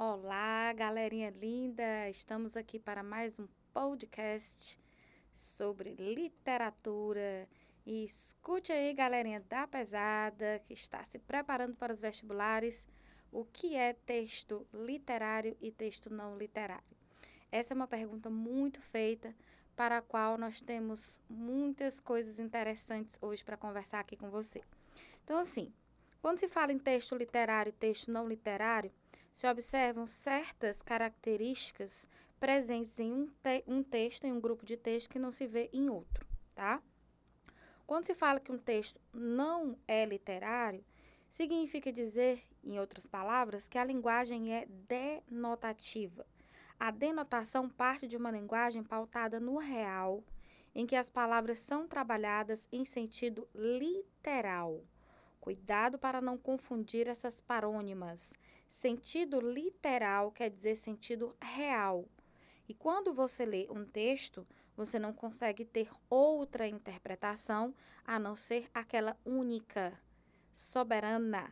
Olá, galerinha linda! Estamos aqui para mais um podcast sobre literatura. E escute aí, galerinha da pesada, que está se preparando para os vestibulares, o que é texto literário e texto não literário. Essa é uma pergunta muito feita, para a qual nós temos muitas coisas interessantes hoje para conversar aqui com você. Então, assim, quando se fala em texto literário e texto não literário, se observam certas características presentes em um, te um texto, em um grupo de texto, que não se vê em outro, tá? Quando se fala que um texto não é literário, significa dizer, em outras palavras, que a linguagem é denotativa. A denotação parte de uma linguagem pautada no real, em que as palavras são trabalhadas em sentido literal. Cuidado para não confundir essas parônimas. Sentido literal quer dizer sentido real. E quando você lê um texto, você não consegue ter outra interpretação a não ser aquela única, soberana.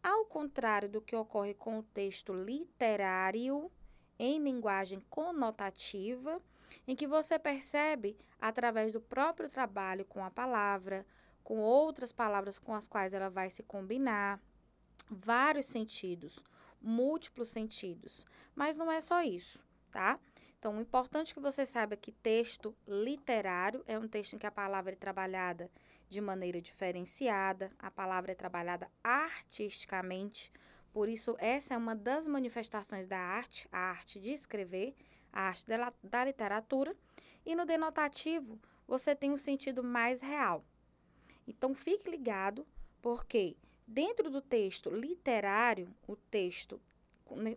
Ao contrário do que ocorre com o texto literário, em linguagem conotativa, em que você percebe, através do próprio trabalho com a palavra, com outras palavras com as quais ela vai se combinar, vários sentidos, múltiplos sentidos. Mas não é só isso, tá? Então, o importante é que você saiba que texto literário é um texto em que a palavra é trabalhada de maneira diferenciada, a palavra é trabalhada artisticamente. Por isso, essa é uma das manifestações da arte, a arte de escrever, a arte da, literatura. E no denotativo, você tem um sentido mais real. Então, fique ligado, porque dentro do texto literário, o texto,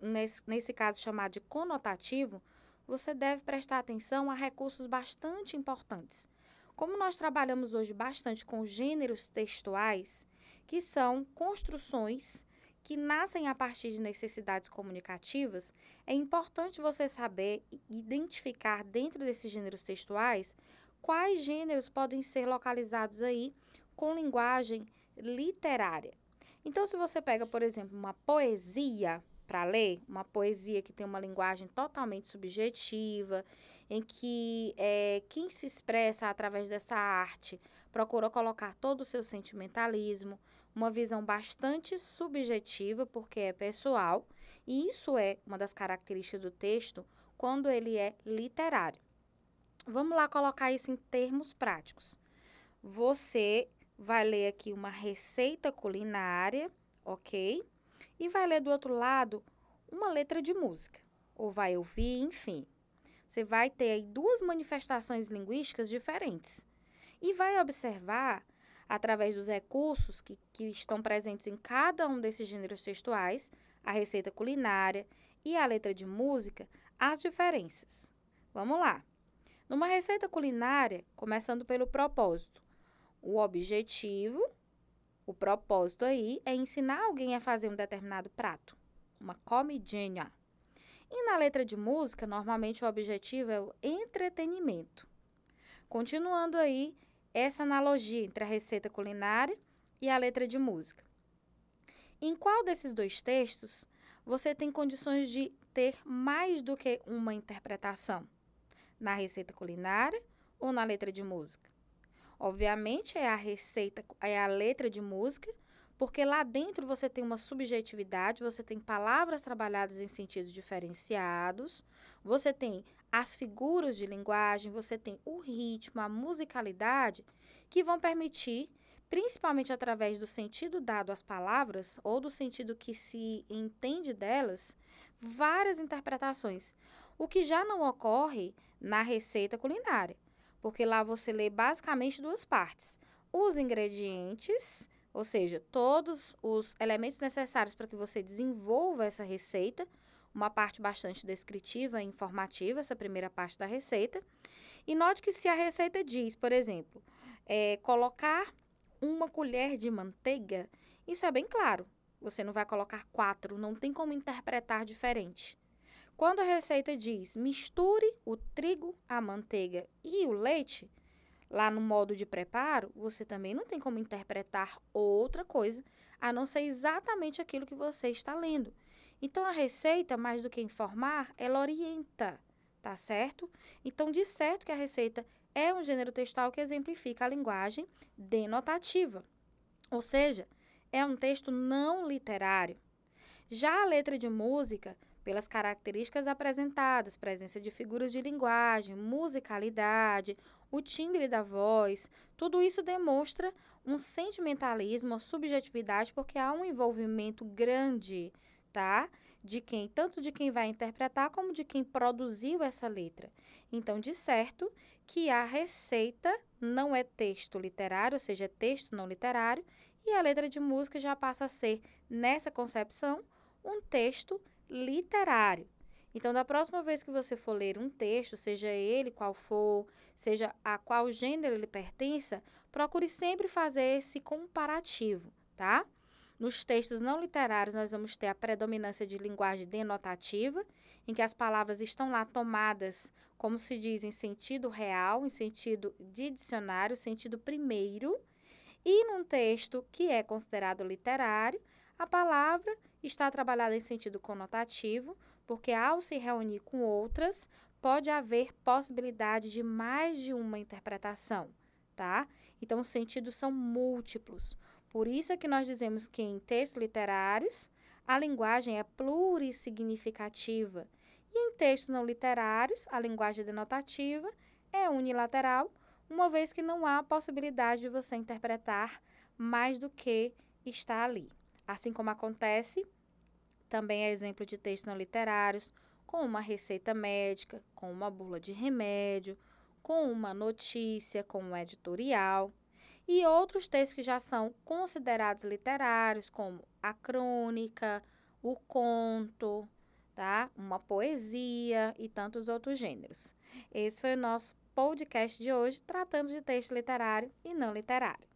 nesse, nesse caso chamado de conotativo, você deve prestar atenção a recursos bastante importantes. Como nós trabalhamos hoje bastante com gêneros textuais, que são construções que nascem a partir de necessidades comunicativas, é importante você saber identificar dentro desses gêneros textuais quais gêneros podem ser localizados aí com linguagem literária. Então, se você pega, por exemplo, uma poesia para ler, uma poesia que tem uma linguagem totalmente subjetiva, em que é, quem se expressa através dessa arte procura colocar todo o seu sentimentalismo, uma visão bastante subjetiva, porque é pessoal, e isso é uma das características do texto quando ele é literário. Vamos lá colocar isso em termos práticos. Você vai ler aqui uma receita culinária, ok? E vai ler do outro lado uma letra de música, ou vai ouvir, enfim. Você vai ter aí duas manifestações linguísticas diferentes. E vai observar, através dos recursos que, que estão presentes em cada um desses gêneros textuais, a receita culinária e a letra de música, as diferenças. Vamos lá. Numa receita culinária, começando pelo propósito, o objetivo, o propósito aí é ensinar alguém a fazer um determinado prato, uma comidinha. E na letra de música, normalmente o objetivo é o entretenimento. Continuando aí essa analogia entre a receita culinária e a letra de música. Em qual desses dois textos você tem condições de ter mais do que uma interpretação? Na receita culinária ou na letra de música? Obviamente é a receita, é a letra de música, porque lá dentro você tem uma subjetividade, você tem palavras trabalhadas em sentidos diferenciados, você tem as figuras de linguagem, você tem o ritmo, a musicalidade, que vão permitir, principalmente através do sentido dado às palavras ou do sentido que se entende delas, várias interpretações. O que já não ocorre na receita culinária porque lá você lê basicamente duas partes: os ingredientes, ou seja, todos os elementos necessários para que você desenvolva essa receita, uma parte bastante descritiva e informativa, essa primeira parte da receita. E note que se a receita diz, por exemplo, é, colocar uma colher de manteiga, isso é bem claro. Você não vai colocar quatro, não tem como interpretar diferente. Quando a receita diz misture o trigo, a manteiga e o leite, lá no modo de preparo, você também não tem como interpretar outra coisa a não ser exatamente aquilo que você está lendo. Então, a receita, mais do que informar, ela orienta, tá certo? Então, de certo que a receita é um gênero textual que exemplifica a linguagem denotativa, ou seja, é um texto não literário. Já a letra de música, pelas características apresentadas, presença de figuras de linguagem, musicalidade, o timbre da voz, tudo isso demonstra um sentimentalismo, uma subjetividade, porque há um envolvimento grande, tá? De quem, tanto de quem vai interpretar como de quem produziu essa letra. Então, de certo que a receita não é texto literário, ou seja, é texto não literário, e a letra de música já passa a ser, nessa concepção, um texto literário. Então, da próxima vez que você for ler um texto, seja ele qual for, seja a qual gênero ele pertença, procure sempre fazer esse comparativo, tá? Nos textos não literários, nós vamos ter a predominância de linguagem denotativa, em que as palavras estão lá tomadas, como se diz, em sentido real, em sentido de dicionário, sentido primeiro. E num texto que é considerado literário, a palavra está trabalhada em sentido conotativo, porque ao se reunir com outras, pode haver possibilidade de mais de uma interpretação, tá? Então, os sentidos são múltiplos. Por isso é que nós dizemos que em textos literários, a linguagem é plurissignificativa. E em textos não literários, a linguagem denotativa é unilateral, uma vez que não há possibilidade de você interpretar mais do que está ali. Assim como acontece também é exemplo de textos não literários, com uma receita médica, com uma bula de remédio, com uma notícia, com um editorial, e outros textos que já são considerados literários, como a crônica, o conto, tá? Uma poesia e tantos outros gêneros. Esse foi o nosso podcast de hoje, tratando de texto literário e não literário.